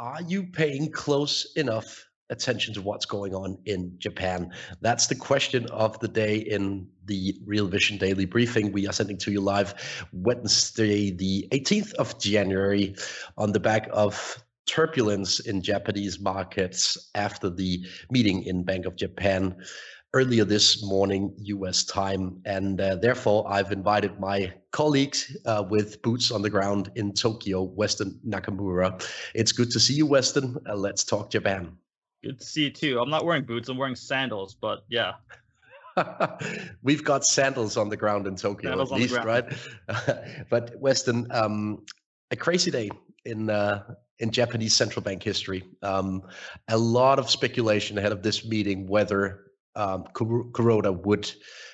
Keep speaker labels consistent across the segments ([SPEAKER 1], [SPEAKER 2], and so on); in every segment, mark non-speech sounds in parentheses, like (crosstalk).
[SPEAKER 1] Are you paying close enough attention to what's going on in Japan? That's the question of the day in the Real Vision Daily Briefing. We are sending to you live Wednesday, the 18th of January, on the back of turbulence in Japanese markets after the meeting in Bank of Japan earlier this morning, US time. And uh, therefore, I've invited my colleagues uh, with boots on the ground in Tokyo, Weston Nakamura. It's good to see you, Weston. Uh, let's talk Japan.
[SPEAKER 2] Good to see you too. I'm not wearing boots, I'm wearing sandals, but yeah. (laughs)
[SPEAKER 1] We've got sandals on the ground in Tokyo, sandals at least, right? (laughs) but Weston, um, a crazy day in uh, in Japanese central bank history. Um, a lot of speculation ahead of this meeting whether um, Kuroda would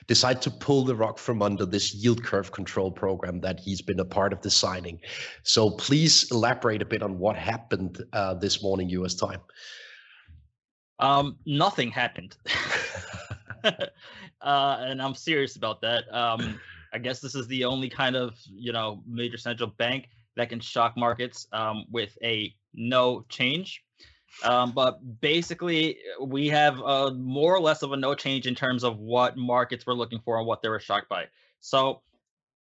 [SPEAKER 1] decide to pull the rug from under this yield curve control program that he's been a part of designing. So please elaborate a bit on what happened uh, this morning, U.S. time.
[SPEAKER 2] Um, nothing happened, (laughs) uh, and I'm serious about that. Um, I guess this is the only kind of you know major central bank that can shock markets um, with a no change um, but basically, we have uh, more or less of a no change in terms of what markets were looking for and what they were shocked by. So,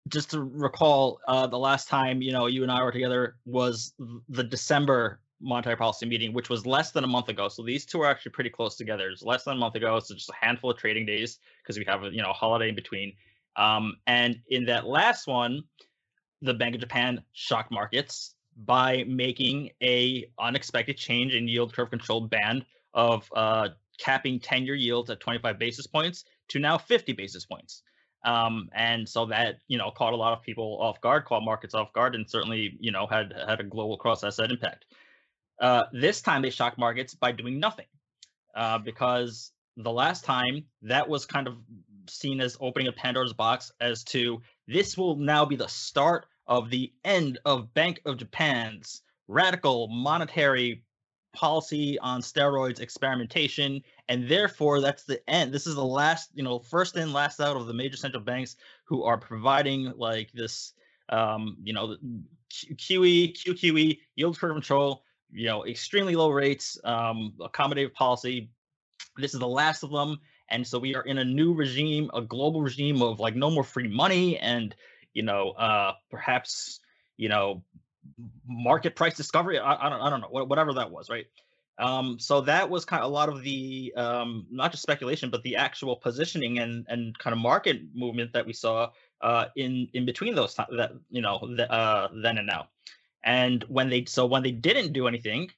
[SPEAKER 2] just to recall, uh, the last time you know you and I were together was the December monetary policy meeting, which was less than a month ago. So these two are actually pretty close together. It's less than a month ago. So just a handful of trading days because we have a you know a holiday in between. Um, and in that last one, the Bank of Japan shocked markets by making a unexpected change in yield curve control band of uh, capping 10 year yields at 25 basis points to now 50 basis points. Um, and so that you know caught a lot of people off guard, caught markets off guard, and certainly you know had had a global cross asset impact. Uh, this time they shocked markets by doing nothing, uh, because the last time that was kind of seen as opening a Pandora's box as to this will now be the start of the end of Bank of Japan's radical monetary policy on steroids experimentation and therefore that's the end this is the last you know first in last out of the major central banks who are providing like this um you know qe qqe yield curve control you know extremely low rates um accommodative policy. This is the last of them and so we are in a new regime a global regime of like no more free money and you know, uh, perhaps, you know, market price discovery. I, I don't, I don't know, whatever that was, right? Um, so that was kind of a lot of the um, not just speculation, but the actual positioning and and kind of market movement that we saw uh, in in between those times that you know the, uh, then and now. And when they so when they didn't do anything,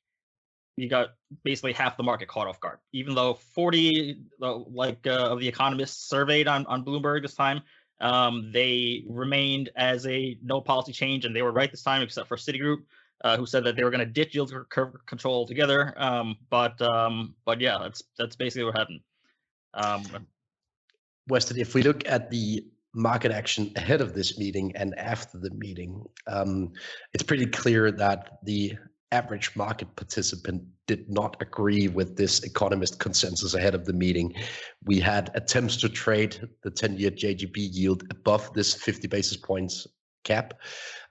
[SPEAKER 2] you got basically half the market caught off guard. Even though 40 uh, like uh, of the economists surveyed on on Bloomberg this time um, they remained as a no policy change, and they were right this time, except for Citigroup, uh, who said that they were going to ditch yield curve control altogether. Um, but um, but yeah, that's that's basically what happened. Um,
[SPEAKER 1] Weston, if we look at the market action ahead of this meeting and after the meeting, um, it's pretty clear that the average market participant did not agree with this economist consensus ahead of the meeting. We had attempts to trade the 10 year JGB yield above this 50 basis points cap.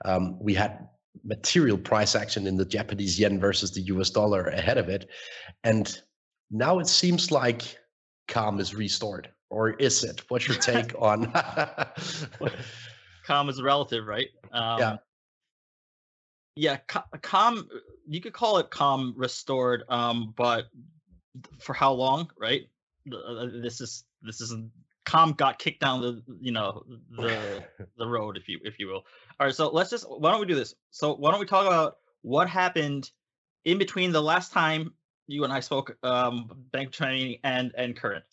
[SPEAKER 1] Um, we had material price action in the Japanese yen versus the US dollar ahead of it. And now it seems like calm is restored. Or is it? What's your (laughs) take on?
[SPEAKER 2] calm is relative, right?
[SPEAKER 1] Um, yeah
[SPEAKER 2] yeah, calm. You could call it calm restored, um, but for how long, right? Uh, this is this is calm got kicked down the you know the (laughs) the road, if you if you will. All right, so let's just why don't we do this? So why don't we talk about what happened in between the last time you and I spoke, um, bank training and and current.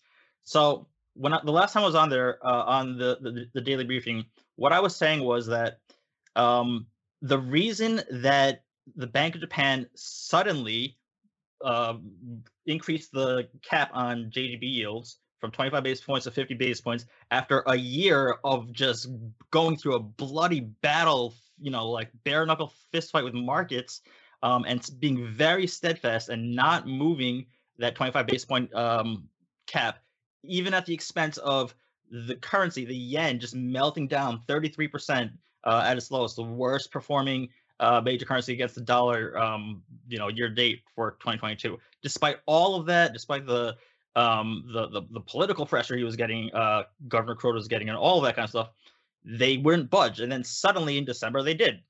[SPEAKER 2] So when I, the last time I was on there uh, on the, the, the daily briefing, what I was saying was that um, the reason that the Bank of Japan suddenly uh, increased the cap on JGB yields from 25 basis points to 50 basis points after a year of just going through a bloody battle, you know, like bare knuckle fist fight with markets, um, and being very steadfast and not moving that 25 basis point um, cap even at the expense of the currency, the yen, just melting down 33% uh, at its lowest, the worst performing uh, major currency against the dollar, um, you know, year date for 2022. Despite all of that, despite the um, the, the, the political pressure he was getting, uh, Governor Kuroda was getting, and all that kind of stuff, they wouldn't budge. And then suddenly in December they did.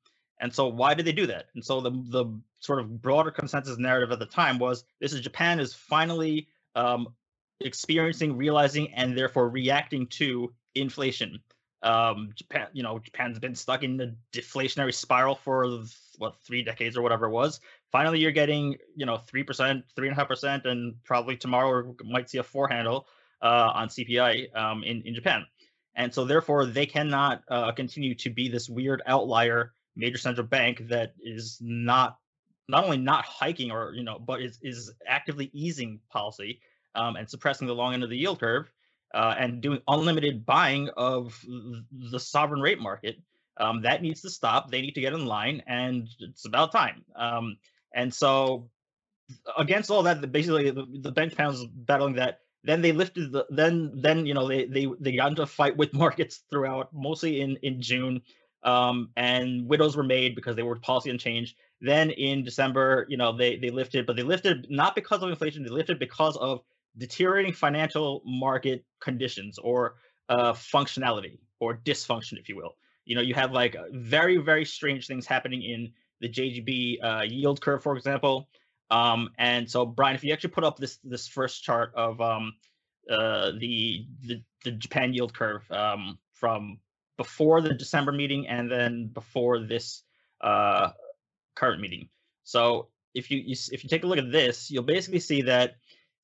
[SPEAKER 2] And so why did they do that? And so the the sort of broader consensus narrative at the time was this is Japan is finally um, experiencing, realizing, and therefore reacting to inflation. Um, Japan, you know, Japan's been stuck in the deflationary spiral for what three decades or whatever it was. Finally, you're getting you know three percent, three and a half percent, and probably tomorrow we might see a four handle uh, on CPI um, in in Japan. And so, therefore, they cannot uh, continue to be this weird outlier major central bank that is not not only not hiking or you know, but is is actively easing policy um, and suppressing the long end of the yield curve uh, and doing unlimited buying of the sovereign rate market. Um, that needs to stop. They need to get in line, and it's about time. Um, and so, against all that, basically the, bench panels battling that. Then they lifted the. Then then you know they they they got into a fight with (laughs) markets throughout, mostly in in June. Um, and widows were made because they were policy unchanged. Then in December, you know, they they lifted, but they lifted not because of inflation. They lifted because of deteriorating financial market conditions or uh, functionality or dysfunction, if you will. You know, you have like very, very strange things happening in the JGB uh, yield curve, for example. Um, and so, Brian, if you actually put up this this first chart of um, uh, the, the the Japan yield curve um, from before the December meeting and then before this uh, current meeting. So if you, you if you take a look at this, you'll basically see that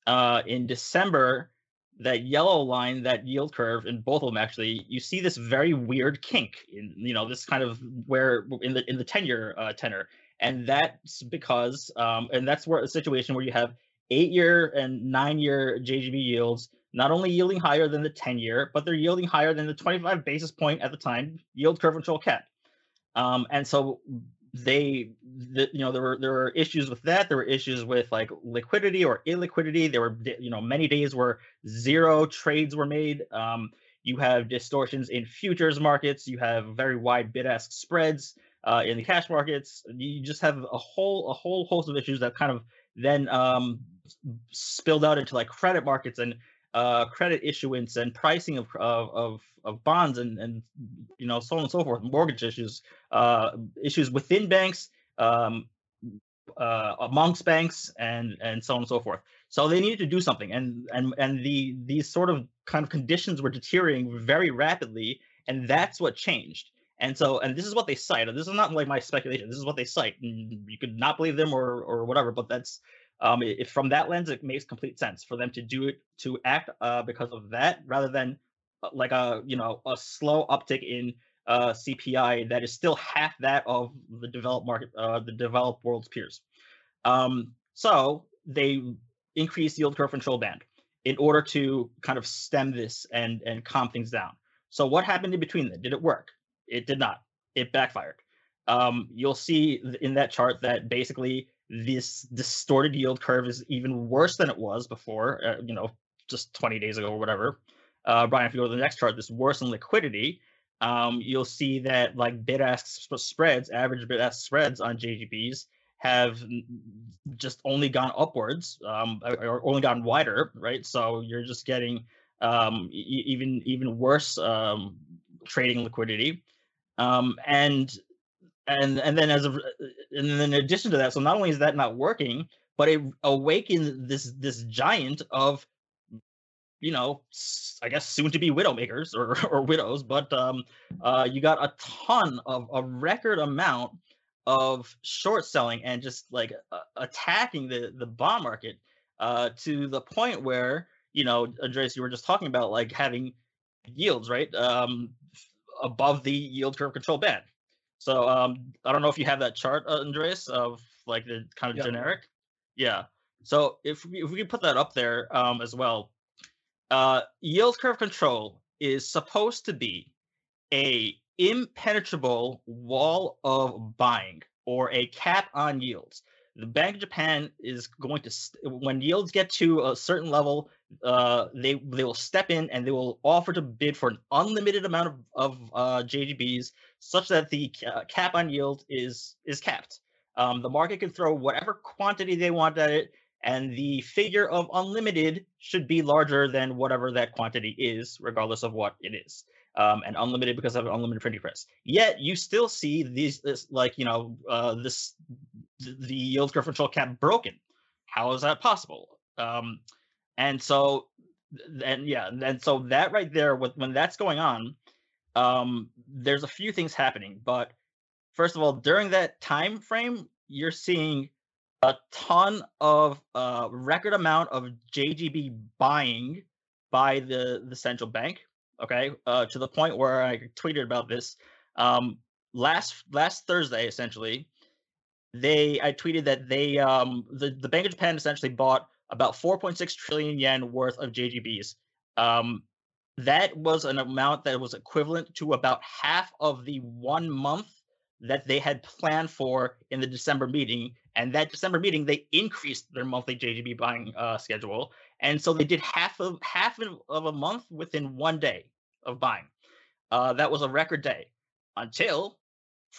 [SPEAKER 2] uh, in December, that yellow line, that yield curve in both of them actually, you see this very weird kink in you know this kind of where in the in the ten year uh, tenor, and that's because um, and that's where a situation where you have eight year and nine year JGB yields not only yielding higher than the 10 year, but they're yielding higher than the 25 basis point at the time yield curve control cap. Um, and so they the, you know there were there were issues with that. There were issues with like liquidity or illiquidity. There were you know many days where zero trades were made. Um, you have distortions in futures markets. You have very wide bid ask spreads uh, in the cash markets. You just have a whole a whole host of issues that kind of then um, spilled out into like credit markets. And uh, credit issuance and pricing of of of, bonds and and you know so on and so forth, mortgage issues, uh, issues within banks, um, uh, amongst banks, and and so on and so forth. So they needed to do something, and and and the these sort of kind of conditions were deteriorating very rapidly, and that's what changed. And so, and this is what they cite. This is not like my speculation. This is what they cite. You could not believe them or or whatever, but that's um, if from that lens, it makes complete sense for them to do it to act uh, because of that, rather than uh, like a you know a slow uptick in uh, CPI that is still half that of the developed market, uh, the developed world's peers. Um, so they increase yield curve control band in order to kind of stem this and and calm things down. So what happened in between them? Did it work? It did not. It backfired. Um, you'll see in that chart that basically this distorted yield curve is even worse than it was before, uh, you know, just 20 days ago or whatever. Uh, Brian, if you go to the next chart, this worsened liquidity, um, you'll see that like bid ask sp- spreads, average bid ask spreads on JGBs have just only gone upwards, um, or only gotten wider, right? So you're just getting um, e- even even worse um, trading liquidity. Um, and and and then as a and then in addition to that, so not only is that not working, but it awakened this this giant of you know, I guess soon to be widow makers or, (laughs) or widows, but um, uh, you got a ton of a record amount of short selling and just like uh, attacking the the bond market uh, to the point where you know, Andreas, you were just talking about like having yields right um, above the yield curve control band. So um, I don't know if you have that chart, uh, Andreas, of like the kind of yep. generic. Yeah. So if we, if we could put that up there um, as well, uh, yield curve control is supposed to be a impenetrable wall of buying or a cap on yields. The Bank of Japan is going to, when yields get to a certain level, uh, they they will step in and they will offer to bid for an unlimited amount of of uh, JGBs, such that the cap on yield is is capped. Um, the market can throw whatever quantity they want at it, and the figure of unlimited should be larger than whatever that quantity is, regardless of what it is. Um, and unlimited because of an unlimited printing press. Yet you still see these, this, like you know, uh, this the yield curve control cap broken. How is that possible? Um, and so and yeah and so that right there when that's going on um there's a few things happening but first of all during that time frame you're seeing a ton of uh record amount of jgb buying by the the central bank okay uh to the point where i tweeted about this um last last thursday essentially they i tweeted that they um the, the bank of japan essentially bought about 4.6 trillion yen worth of JGBs. Um, that was an amount that was equivalent to about half of the one month that they had planned for in the December meeting. And that December meeting, they increased their monthly JGB buying uh, schedule, and so they did half of half of a month within one day of buying. Uh, that was a record day until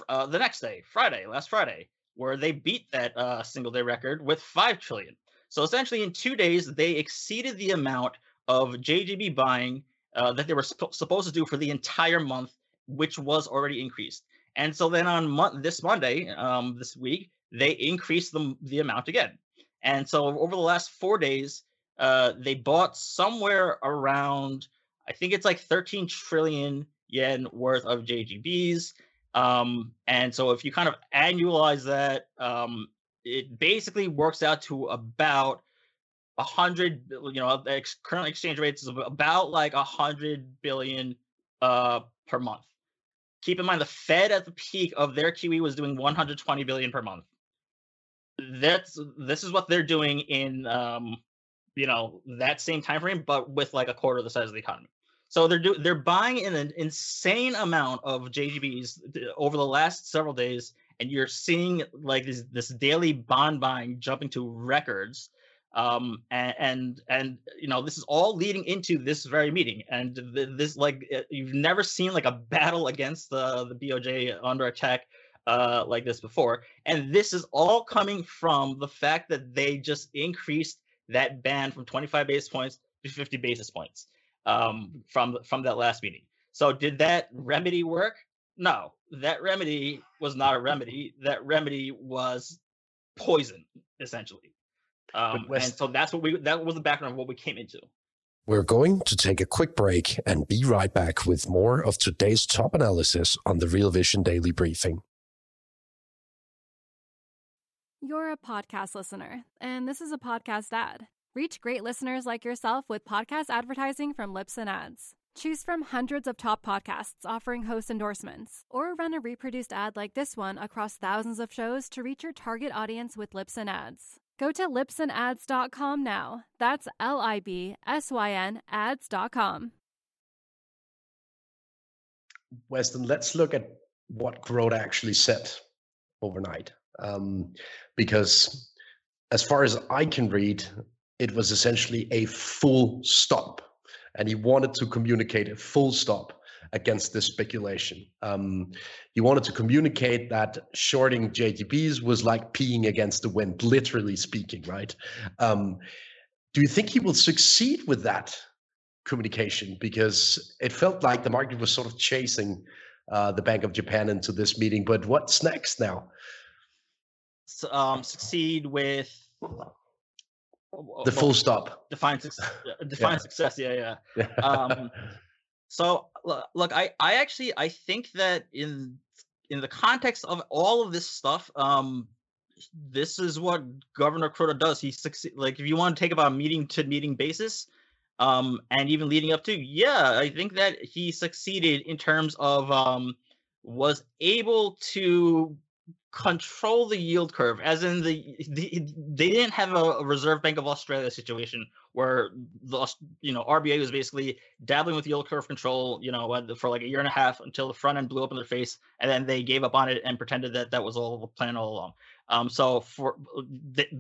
[SPEAKER 2] uh, the next day, Friday, last Friday, where they beat that uh, single day record with five trillion. So essentially, in two days, they exceeded the amount of JGB buying uh, that they were sp- supposed to do for the entire month, which was already increased. And so then on mo- this Monday, um, this week, they increased the, the amount again. And so over the last four days, uh, they bought somewhere around, I think it's like 13 trillion yen worth of JGBs. Um, and so if you kind of annualize that, um, it basically works out to about a hundred you know ex- current exchange rates is about like a hundred billion uh per month. Keep in mind the fed at the peak of their qe was doing 120 billion per month. That's this is what they're doing in um you know that same time frame but with like a quarter of the size of the economy. So they're do they're buying in an insane amount of jgbs over the last several days and you're seeing like this this daily bond buying jumping to records um and and, and you know this is all leading into this very meeting. And this like eh, you've never seen like a battle against the the boj under attack uh like this before. And this is all coming from the fact that they just increased that band from 25 basis points to 50 basis points um from from that last meeting. So did that remedy work no, that remedy was not a remedy. That remedy was poison, essentially. Um, and so that's what we that was the background of what we came into.
[SPEAKER 3] We're going to take a quick break and be right back with more of today's top analysis on the Real Vision Daily Briefing.
[SPEAKER 4] You're a podcast listener, and this is a podcast ad. Reach great listeners like yourself with podcast advertising from Libsyn Ads. Choose from hundreds of top podcasts offering host endorsements, or run a reproduced ad like this one across thousands of shows to reach your target audience with Libsyn Ads. Go to libsynads.com now. That's L I B S Y N ads.com.
[SPEAKER 1] Weston, let's look at what Kuroda actually said overnight. Um, because as far as I can read, it was essentially a full stop and he wanted to communicate a full stop against this speculation. Um, he wanted to communicate that shorting JGBs was like peeing against the wind, literally speaking, right? Um, do you think he will succeed with that communication? Because it felt like the market was sort of chasing uh, the Bank of Japan into this meeting. But what's next now?
[SPEAKER 2] So, um, succeed with
[SPEAKER 1] the full stop.
[SPEAKER 2] Define success. (laughs) Define yeah. success. Yeah, yeah. (laughs) Um, so look, I, I actually, I think that in in the context of all of this stuff, um, this is what Governor Kuroda does. He succeed. Like, if you want to take about meeting to meeting basis, um, and even leading up to, yeah, I think that he succeeded in terms of um, was able to control the yield curve, as in the, the they didn't have a, Reserve Bank of Australia situation where the you know RBA was basically dabbling with yield curve control, you know, for like a year and a half until the front end blew up in their face, and then they gave up on it and pretended that that was all the plan all along. Um, so for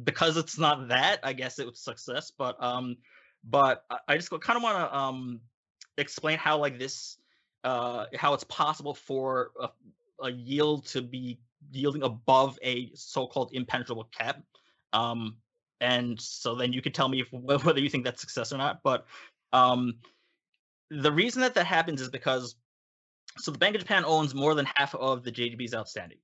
[SPEAKER 2] because it's not that, I guess it was success, but um, but I just kind of want to um explain how like this uh how it's possible for a, a yield to be yielding above a so-called impenetrable cap. Um, and so then you could tell me if, (laughs) whether you think that's success or not. But um, the reason that that happens is because so the Bank of Japan owns more than half of the JGBs outstanding.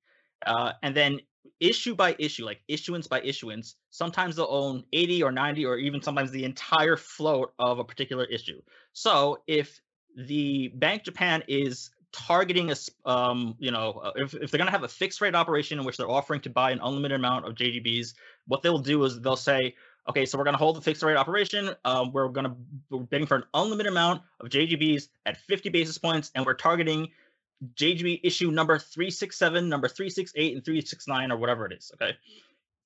[SPEAKER 2] Uh, and then issue by issue, like issuance by issuance, sometimes they'll own 80 or 90 or even sometimes the entire float of a particular issue. So if the Bank Japan is targeting a um, you know uh, if, if they're going to have a fixed rate operation in which they're offering to buy an unlimited amount of JGBs, what they'll do is they'll say, okay, so we're going to hold the fixed rate operation. Um, we're going to we're bidding for an unlimited amount of JGBs at 50 basis points, and we're targeting JGB issue number 367, number 368, and 369, or whatever it is. Okay.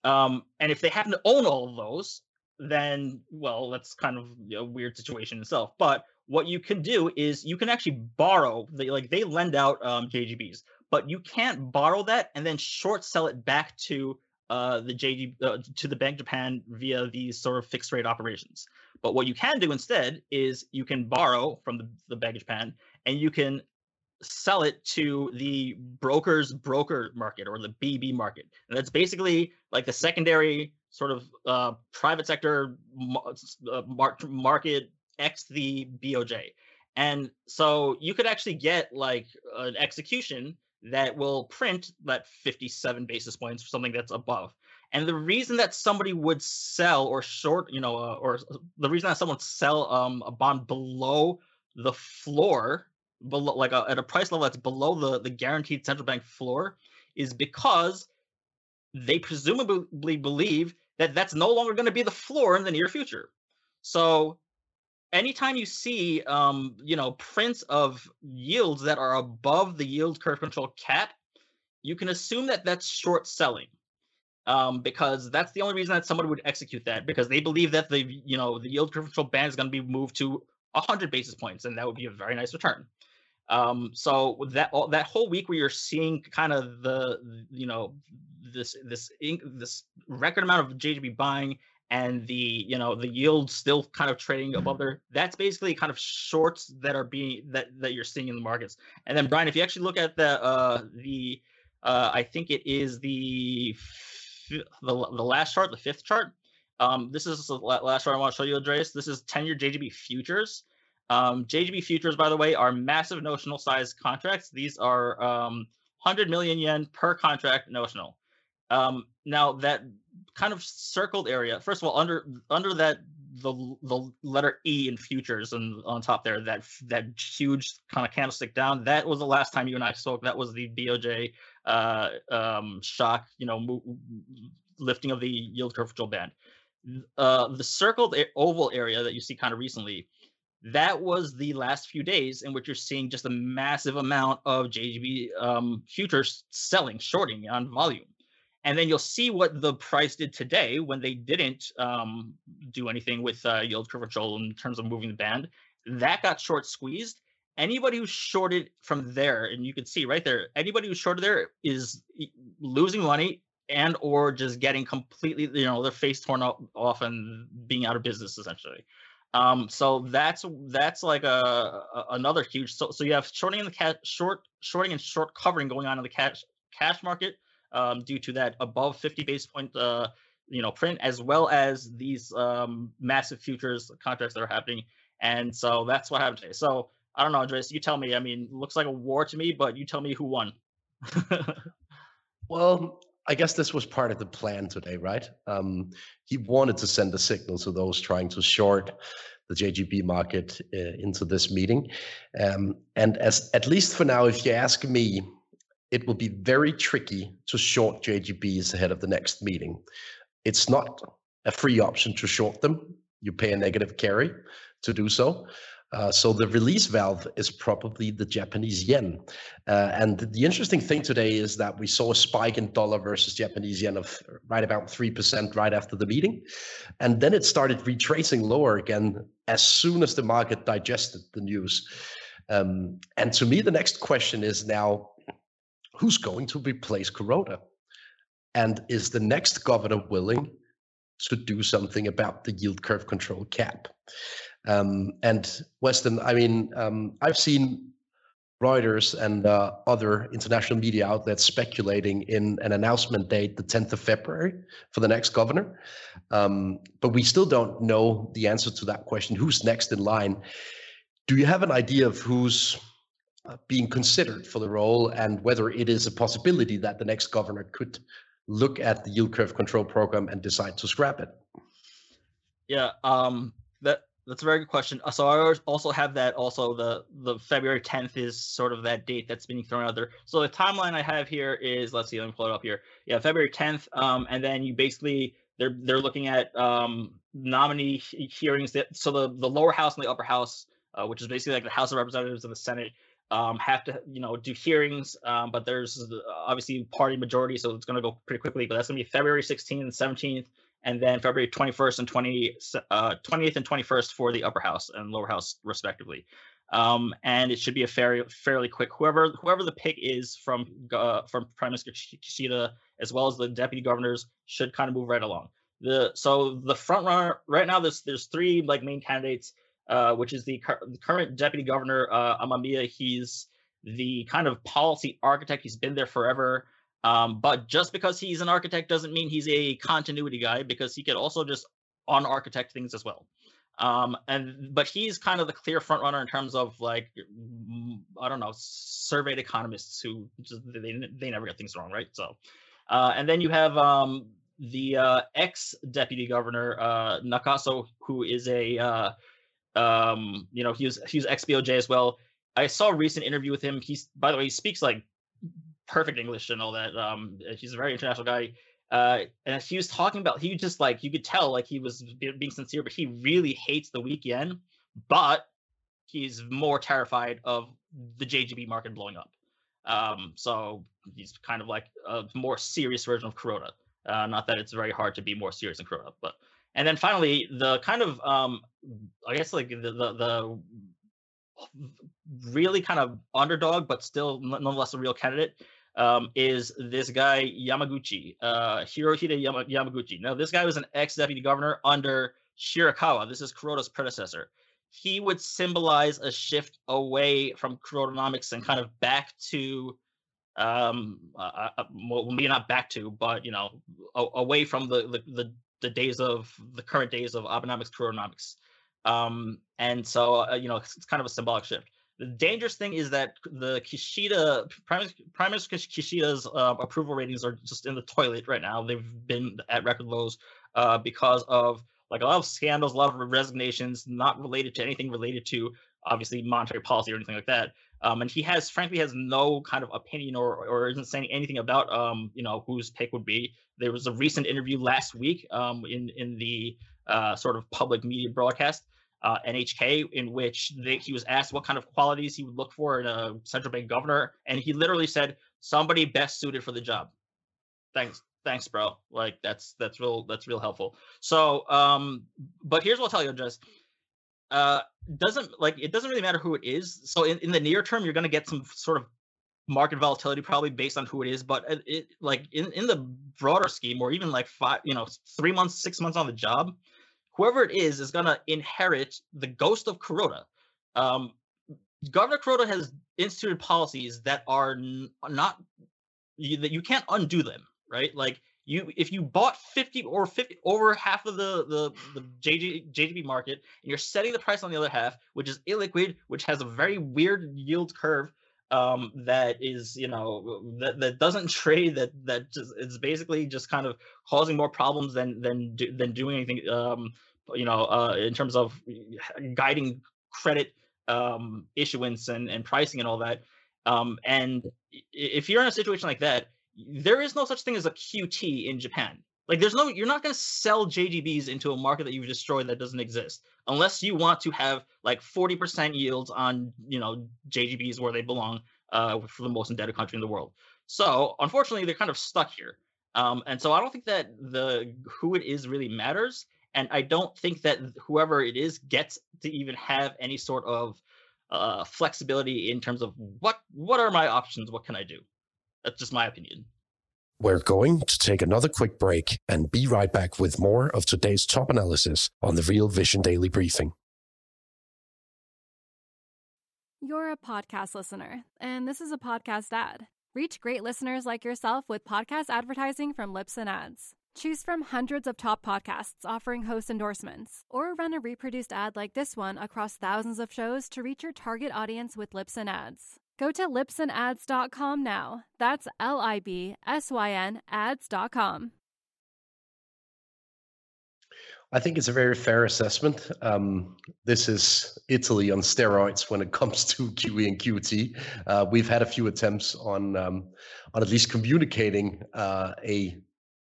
[SPEAKER 2] Um, and if they happen to own all of those, then well, that's kind of a weird situation itself. But what you can do is you can actually borrow they like they lend out um, JGBs, but you can't borrow that and then short sell it back to uh, the JG uh, to the Bank Japan via these sort of fixed rate operations. But what you can do instead is you can borrow from the, the Bank Japan and you can sell it to the brokers broker market or the BB market. And that's basically like the secondary sort of uh, private sector uh, market X the BOJ. And so you could actually get like an execution that will print that 57 basis points for something that's above. And the reason that somebody would sell or short, you know, uh, or the reason that someone would sell um, a bond below the floor, below like a, uh, at a price level that's below the the guaranteed central bank floor, is because they presumably believe that that's no longer going to be the floor in the near future. So anytime you see um, you know prints of yields that are above the yield curve control cap you can assume that that's short selling um, because that's the only reason that somebody would execute that because they believe that the you know the yield curve control band is going to be moved to 100 basis points and that would be a very nice return. Um, so that that whole week where you're seeing kind of the you know this this this record amount of JGB buying and the you know the yield still kind of trading above there that's basically kind of shorts that are being that that you're seeing in the markets. And then brian if you actually look at the uh the uh i think it is the the, the last chart the fifth chart. Um this is the last chart i want to show you andreas. This is 10 year jgb futures. Um jgb futures by the way are massive notional size contracts. These are um 100 million yen per contract notional. Um now that kind of circled area. First of all, under under that the the letter E in futures and on top there, that that huge kind of candlestick down. That was the last time you and I spoke. That was the BOJ uh, um, shock. You know, mo- lifting of the yield curve control band. Uh, the circled oval area that you see kind of recently. That was the last few days in which you're seeing just a massive amount of JGB um, futures selling, shorting on volume and then you'll see what the price did today when they didn't um, do anything with uh, yield curve control in terms of moving the band. That got short squeezed. Anybody who shorted from there, and you can see right there, anybody who shorted there is losing money and or just getting completely, you know, their face torn off and being out of business essentially. Um, so that's that's like a, a, another huge. So so you have shorting in the cat short shorting and short covering going on in the cash cash market um, due to that above 50 basis point uh, you know print as well as these um, massive futures contracts that are happening and so that's what happened today so I don't know, Andreas. You tell me. I mean, looks like a war to me, but you tell me who won. (laughs)
[SPEAKER 1] well, I guess this was part of the plan today, right? Um, he wanted to send a signal to those trying to short the JGB market uh, into this meeting. Um, and as at least for now, if you ask me, it will be very tricky to short JGBs ahead of the next meeting. It's not a free option to short them. You pay a negative carry to do so. Uh, so the release valve is probably the Japanese yen. Uh, and the interesting thing today is that we saw a spike in dollar versus Japanese yen of right about 3% right after the meeting. And then it started retracing lower again as soon as the market digested the news. Um, and to me, the next question is now who's going to replace Kuroda? And is the next governor willing to do something about the yield curve control cap? Um, and Weston, I mean, um, I've seen Reuters and uh, other international media outlets speculating in an announcement date, the 10th of February, for the next governor. Um, but we still don't know the answer to that question who's next in line? Do you have an idea of who's being considered for the role and whether it is a possibility that the next governor could look at the yield curve control program and decide to scrap it?
[SPEAKER 2] Yeah, um, that that's a very good question. Uh, so I also have that. Also, the the February 10th is sort of that date that's being thrown out there. So the timeline I have here is let's see, let me pull it up here. Yeah, February 10th. Um, and then you basically they're they're looking at um nominee hearings. That so the the lower house and the upper house, uh, which is basically like the House of Representatives and the Senate, um, have to you know do hearings. Um, but there's obviously party majority, so it's going to go pretty quickly. But that's going to be February 16th and 17th and then February 21st and 20, uh, 20th and 21st for the upper house and lower house respectively. Um, and it should be a fairly fairly quick. Whoever whoever the pick is from uh, from Prime Minister Kishida as well as the deputy governors should kind of move right along. The so the front runner right now there's there's three like main candidates, uh, which is the, the current deputy governor uh, Amamiya. He's the kind of policy architect. He's been there forever. Um, but just because he's an architect doesn't mean he's a continuity guy because he could also just un-architect things as well. Um, and but he's kind of the clear front runner in terms of like I don't know surveyed economists who just they they never get things wrong, right? So, uh, and then you have um, the uh, ex deputy governor uh, Nakaso, who is a uh, um, you know he was he was ex BOJ as well. I saw a recent interview with him. He's by the way he speaks like perfect English and all that. Um, he's a very international guy. Uh, and he was talking about, he just like you could tell like he was being sincere, but he really hates the weak yen. but he's more terrified of the JGB market blowing up. Um, so he's kind of like a more serious version of Kuroda. Uh, not that it's very hard to be more serious than Kuroda, but and then finally the kind of um, I guess like the the, the really kind of underdog, but still nonetheless a real candidate um, is this guy Yamaguchi, uh, Hirohide Yama- Yamaguchi. Now, this guy was an ex-deputy governor under Shirakawa. This is Kuroda's predecessor. He would symbolize a shift away from Kurodanomics and kind of back to, um, uh, uh, well, maybe not back to, but you know, a- away from the, the the the days of the current days of Abenomics, Kurodanomics. Um, and so, uh, you know, it's, it's kind of a symbolic shift. The dangerous thing is that the Kishida Prime, Minister Kishida's uh, approval ratings are just in the toilet right now. They've been at record lows uh, because of like a lot of scandals, a lot of resignations, not related to anything related to obviously monetary policy or anything like that. Um, and he has, frankly, has no kind of opinion or or isn't saying anything about um, you know whose pick would be. There was a recent interview last week um, in in the uh, sort of public media broadcast uh, NHK, in which they, he was asked what kind of qualities he would look for in a central bank governor, and he literally said, "Somebody best suited for the job." Thanks, thanks, bro. Like that's that's real that's real helpful. So, um, but here's what I'll tell you, just uh, doesn't like it doesn't really matter who it is. So in, in the near term, you're gonna get some sort of market volatility probably based on who it is but it, it, like in, in the broader scheme or even like five you know three months six months on the job whoever it is is going to inherit the ghost of Kuroda. Um, Governor Kuroda has instituted policies that are n- not you, that you can't undo them, right? Like you if you bought 50 or 50 over half of the the the JG, JGB market and you're setting the price on the other half which is illiquid which has a very weird yield curve um, that is you know that, that doesn't trade that that just it's basically just kind of causing more problems than than than doing anything um, you know uh, in terms of guiding credit um, issuance and, and pricing and all that um, and if you're in a situation like that there is no such thing as a QT in Japan. Like there's no you're not going to sell JGBs into a market that you've destroyed that doesn't exist unless you want to have like 40% yields on, you know, JGBs where they belong uh, for the most indebted country in the world. So, unfortunately, they're kind of stuck here. Um, and so I don't think that the who it is really matters and I don't think that whoever it is gets to even have any sort of uh, flexibility in terms of what what are my options, what can I do. That's just my opinion.
[SPEAKER 3] We're going to take another quick break and be right back with more of today's top analysis on the Real Vision Daily Briefing.
[SPEAKER 4] You're a podcast listener, and this is a podcast ad. Reach great listeners like yourself with podcast advertising from Libsyn Ads. Choose from hundreds of top podcasts offering host endorsements, or run a reproduced ad like this one across thousands of shows to reach your target audience with Libsyn Ads. Go to libsynads.com now. That's L I B S Y N ads.com.
[SPEAKER 1] I think it's a very fair assessment. Um, this is Italy on steroids when it comes to (laughs) QE and QT. Uh, we've had a few attempts on um, on at least communicating uh, a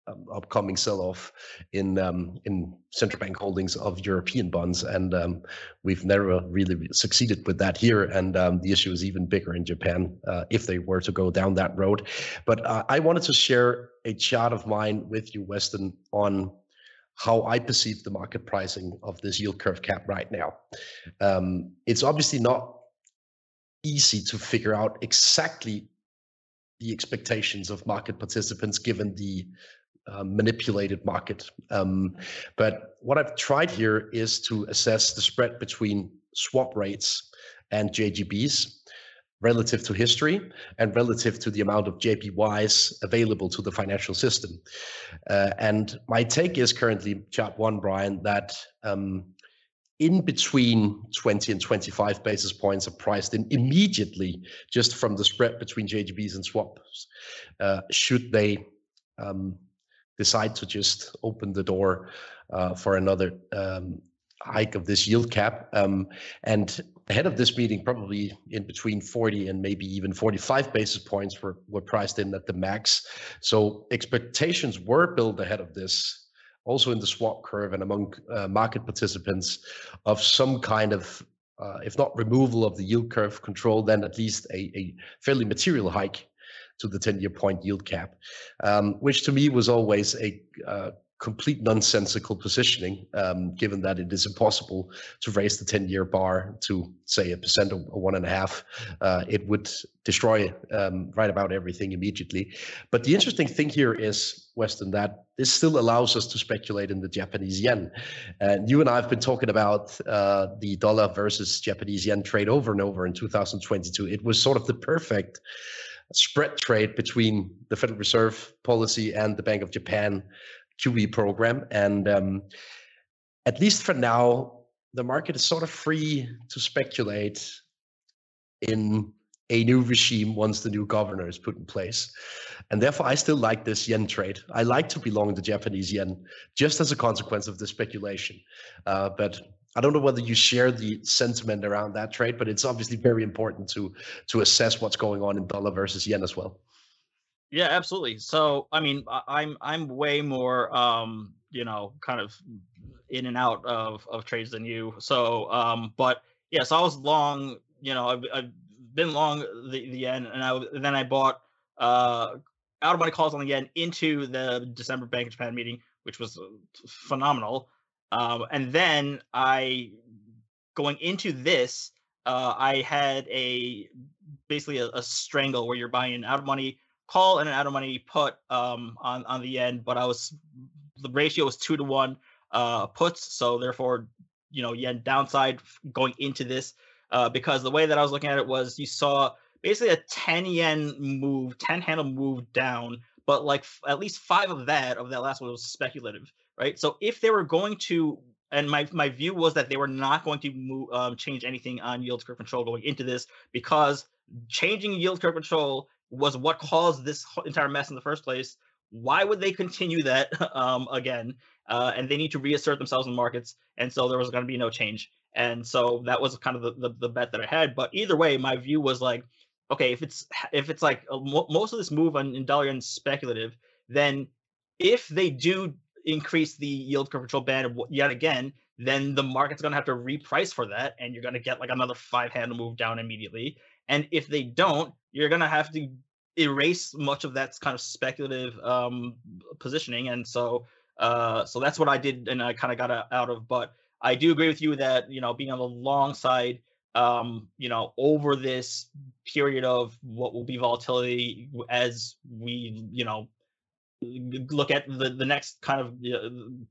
[SPEAKER 1] um, upcoming sell-off in um, in central bank holdings of European bonds, and um, we've never really succeeded with that here. And um, the issue is even bigger in Japan uh, if they were to go down that road. But uh, I wanted to share a chart of mine with you, Weston, on how I perceive the market pricing of this yield curve cap right now. Um, it's obviously not easy to figure out exactly the expectations of market participants given the uh, manipulated market. Um, but what I've tried here is to assess the spread between swap rates and JGBs relative to history and relative to the amount of JPYs available to the financial system. Uh, and my take is currently, chart one, Brian, that um, in between 20 and 25 basis points are priced in immediately just from the spread between JGBs and swaps. Uh, should they um, decide to just open the door uh, for another um, hike of this yield cap. Um, and ahead of this meeting, probably in between 40 and maybe even 45 basis points were, were priced in at the max. So expectations were built ahead of this, also in the swap curve and among uh, market participants, of some kind of uh, if not removal of the yield curve control, then at least a, a fairly material hike to the 10 year point yield cap, um, which to me was always a uh, complete nonsensical positioning, um, given that it is impossible to raise the 10 year bar to, say, a percent or, one and a half. Uh, it would destroy um, right about everything immediately. But the interesting thing here is, Weston, that this still allows us to speculate in the Japanese yen. And you and I have been talking about uh, the dollar versus Japanese yen trade over and over in 2022. It was sort of the perfect spread trade between the Federal Reserve policy and the Bank of Japan QE program. And um, at least for now, the market is sort of free to speculate in a new regime once the new governor is put in place. And therefore, I still like this yen trade. I like to belong to Japanese yen just as a consequence of the speculation. Uh, but I don't know whether you share the sentiment around that trade, but it's obviously very important to to assess what's going on in dollar versus yen as well.
[SPEAKER 2] Yeah, absolutely. So, I mean, I'm I'm way more, um, you know, kind of in and out of of trades than you. So, um, but yes, yeah, so I was long. You know, I've, I've been long the the yen, and I and then I bought uh out of money calls on the yen into the December Bank of Japan meeting, which was uh, phenomenal. Um, and then I, going into this, uh, I had a basically a, a, strangle where you're buying an out of money call and an out of money put um, on on the end, but I was the ratio was two to one uh, puts, so therefore you know yen downside going into this uh, because the way that I was looking at it was you saw basically a 10 yen move, 10 handle move down but like f- at least five of that of that last one was speculative, right? So if they were going to, and my my view was that they were not going to move, um, change anything on yield curve control going into this because changing yield curve control was what caused this entire mess in the first place. Why would they continue that (laughs) um, again? Uh, and they need to reassert themselves in markets, and so there was going to be no change. And so that was kind of the, the, the bet that I had. But either way, my view was like okay, if it's if it's like uh, most of this move on in dollar yen speculative, then if they do increase the yield curve control band yet again, then the market's going to have to reprice for that, and you're going to get like another five handle move down immediately. And if they don't, you're going to have to erase much of that kind of speculative um, positioning. And so, uh, so that's what I did, and I kind of got out of. But I do agree with you that you know being on the long side um, you know, over this period of what will be volatility as we, you know, look at the, the next kind of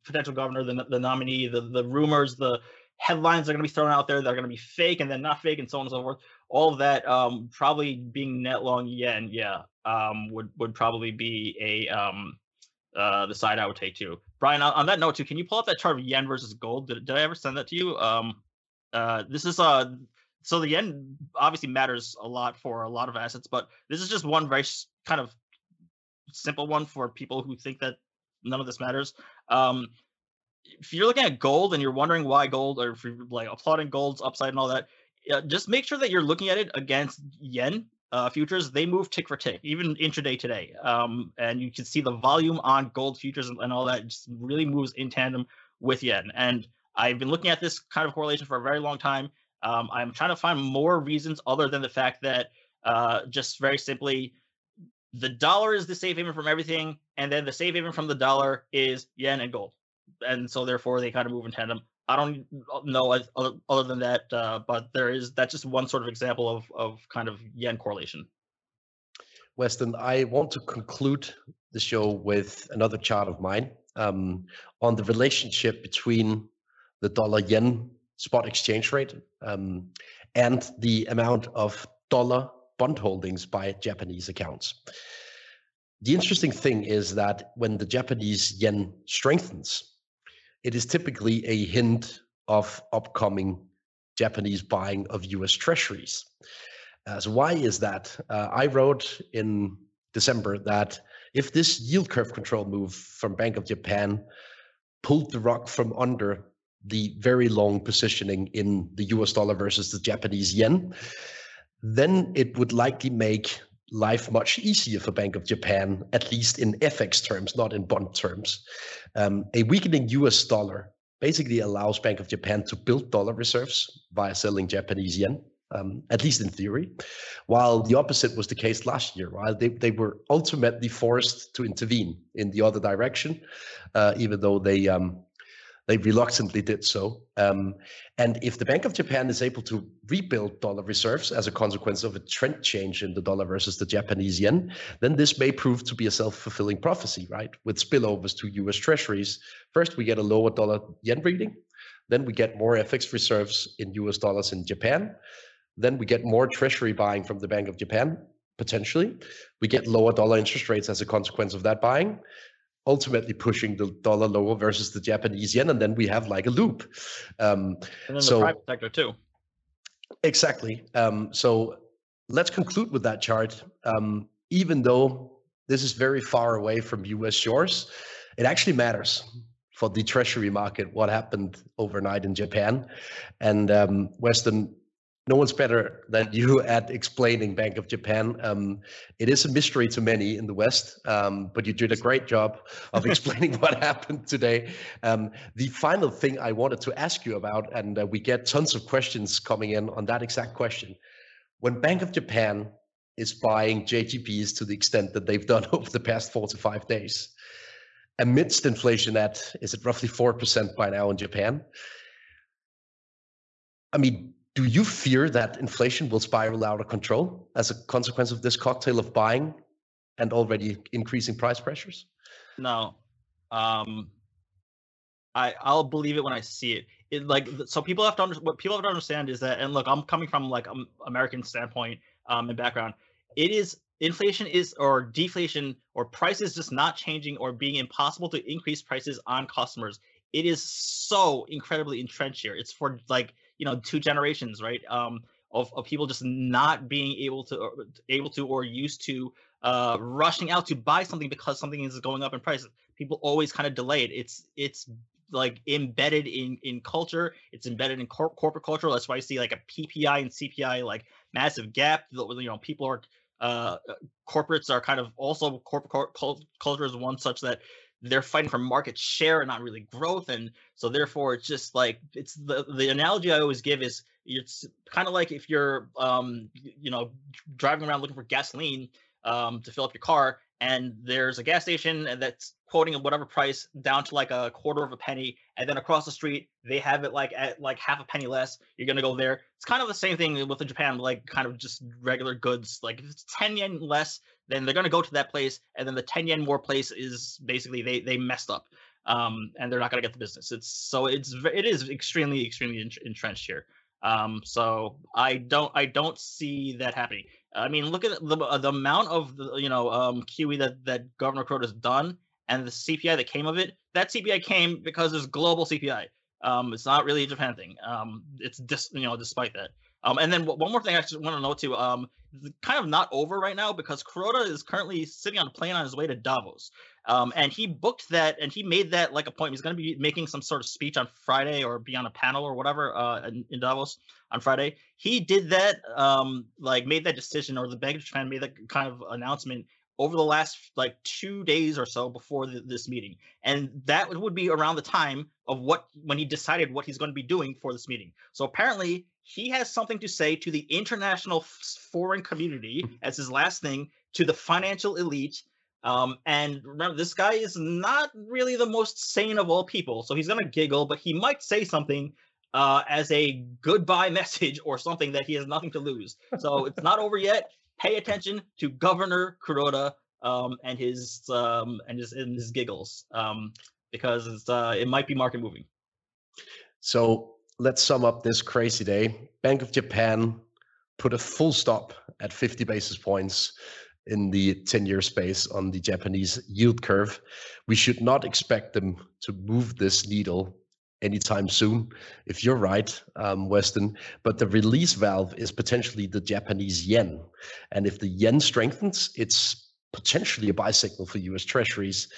[SPEAKER 2] potential governor, the, the nominee, the, the rumors, the headlines are going to be thrown out there that are going to be fake and then not fake and so on and so forth. All of that um, probably being net long yen, yeah, um, would would probably be a um, uh, the side I would take too. Brian, on, on, that note too, can you pull up that chart of yen versus gold? Did, did I ever send that to you? Um, uh, this is uh so the yen obviously matters a lot for a lot of assets, but this is just one very kind of simple one for people who think that none of this matters. Um, if you're looking at gold and you're wondering why gold, or if you're like applauding gold's upside and all that, just make sure that you're looking at it against yen uh, futures. They move tick for tick, even intraday today. Um, and you can see the volume on gold futures and, and all that just really moves in tandem with yen. And I've been looking at this kind of correlation for a very long time. Um, I'm trying to find more reasons other than the fact that uh, just very simply, the dollar is the safe haven from everything, and then the safe haven from the dollar is yen and gold, and so therefore they kind of move in tandem. I don't know other, than that, uh, but there is that's just one sort of example of of kind of yen correlation.
[SPEAKER 1] Weston, I want to conclude the show with another chart of mine um, on the relationship between the dollar yen spot exchange rate um, and the amount of dollar bond holdings by Japanese accounts. The interesting thing is that when the Japanese yen strengthens, it is typically a hint of upcoming Japanese buying of US treasuries. Uh, so, why is that? Uh, I wrote in December that if this yield curve control move from Bank of Japan pulled the rug from under the very long positioning in the US dollar versus the Japanese yen, then it would likely make life much easier for Bank of Japan, at least in FX terms, not in bond terms. Um, a weakening US dollar basically allows Bank of Japan to build dollar reserves via selling Japanese yen. Um, at least in theory, while the opposite was the case last year, while they, they were ultimately forced to intervene in the other direction, uh, even though they um, they reluctantly did so. Um, and if the Bank of Japan is able to rebuild dollar reserves as a consequence of a trend change in the dollar versus the Japanese yen, then this may prove to be a self fulfilling prophecy, right? With spillovers to US treasuries. First, we get a lower dollar yen reading. Then we get more FX reserves in US dollars in Japan. Then we get more treasury buying from the Bank of Japan, potentially. We get lower dollar interest rates as a consequence of that buying ultimately pushing the dollar lower versus the Japanese yen, and then we have like a loop.
[SPEAKER 2] Um, and then so, the private sector too.
[SPEAKER 1] Exactly. Um, so let's conclude with that chart. Um, even though this is very far away from U.S. shores, it actually matters for the treasury market what happened overnight in Japan, and um, Weston no one's better than you (laughs) at explaining Bank of Japan. Um, it is a mystery to many in the West, um, but you did a great job of (laughs) explaining what happened today. Um, the final thing I wanted to ask you about, and uh, we get tons of questions coming in on that exact question. When Bank of Japan is buying JGBs to the extent that they've done (laughs) over the past four to five days, amidst inflation at, is it roughly 4% by now in Japan? I mean, do you fear that inflation will spiral out of control as a consequence of this cocktail of buying and already increasing price pressures?
[SPEAKER 2] No. Um, I I'll believe it when I see it. It like so people have to under, what people have to understand is that and look, I'm coming from like an American standpoint um and background. It is inflation is or deflation or prices just not changing or being impossible to increase prices on customers. It is so incredibly entrenched here. It's for like you know two generations, right? Um, of, of people just not being able to able to or used to uh, rushing out to buy something because something is going up in price. People always kind of delay it. It's it's like embedded in in culture. It's embedded in cor- corporate culture. That's why I see like a PPI and CPI like massive gap. You know, people are uh, corporates are kind of also corporate culture is one such that they're fighting for market share and not really growth and so therefore it's just like it's the the analogy i always give is it's kind of like if you're um you know driving around looking for gasoline um to fill up your car and there's a gas station that's quoting at whatever price down to like a quarter of a penny and then across the street they have it like at like half a penny less you're gonna go there. It's kind of the same thing with the japan like kind of just regular goods like if it's 10 yen less then they're gonna go to that place and then the 10 yen more place is basically they they messed up um and they're not gonna get the business. It's so it's it is extremely extremely entrenched here. Um so i don't i don't see that happening i mean look at the the amount of the you know um QE that that governor has done and the CPI that came of it, that CPI came because there's global CPI. Um, it's not really a Japan thing. Um, it's just you know despite that. Um, and then one more thing I just want to note too. Um, kind of not over right now because Kuroda is currently sitting on a plane on his way to Davos. Um, and he booked that and he made that like a point. He's going to be making some sort of speech on Friday or be on a panel or whatever uh, in, in Davos on Friday. He did that, um, like made that decision, or the of Japan made that kind of announcement over the last like two days or so before the, this meeting and that would be around the time of what when he decided what he's going to be doing for this meeting so apparently he has something to say to the international foreign community as his last thing to the financial elite um, and remember this guy is not really the most sane of all people so he's to giggle but he might say something uh, as a goodbye (laughs) message or something that he has nothing to lose so it's not over yet pay attention to Governor Kuroda um, and his um, and his and his giggles um, because it's, uh, it might be market moving.
[SPEAKER 1] So let's sum up this crazy day. Bank of Japan put a full stop at 50 basis points in the 10 year space on the Japanese yield curve. We should not expect them to move this needle anytime soon, if you're right, um, Weston. But the release valve is potentially the Japanese yen. And if the yen strengthens, it's potentially a buy signal for US treasuries.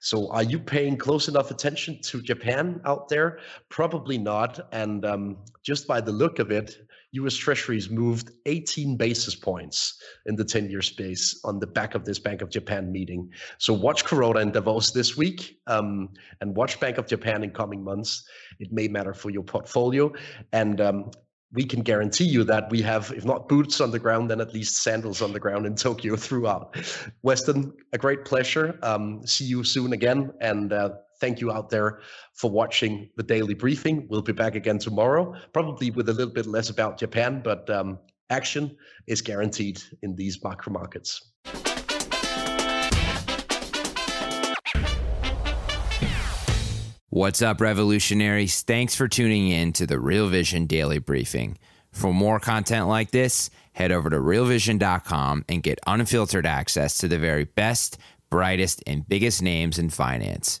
[SPEAKER 1] So, are you paying close enough attention to Japan out there? Probably not. And um, just by the look of it, US Treasuries moved 18 basis points in the 10 year space on the back of this Bank of Japan meeting. So watch Kuroda and Davos this week um, and watch Bank of Japan in coming months. It may matter for your portfolio. And um, we can guarantee you that we have, if not boots on the ground, then at least sandals on the ground in Tokyo (laughs) throughout. Weston, a great pleasure. Um, see you soon again. And uh, thank you out there for watching the daily briefing. We'll be back again tomorrow, probably with a little bit less about Japan, but um, action is guaranteed in these macro markets.
[SPEAKER 5] What's up, revolutionaries? Thanks for tuning in to the Real Vision Daily Briefing. For more content like this, head over to realvision.com and get unfiltered access to the very best, brightest, and biggest names in finance.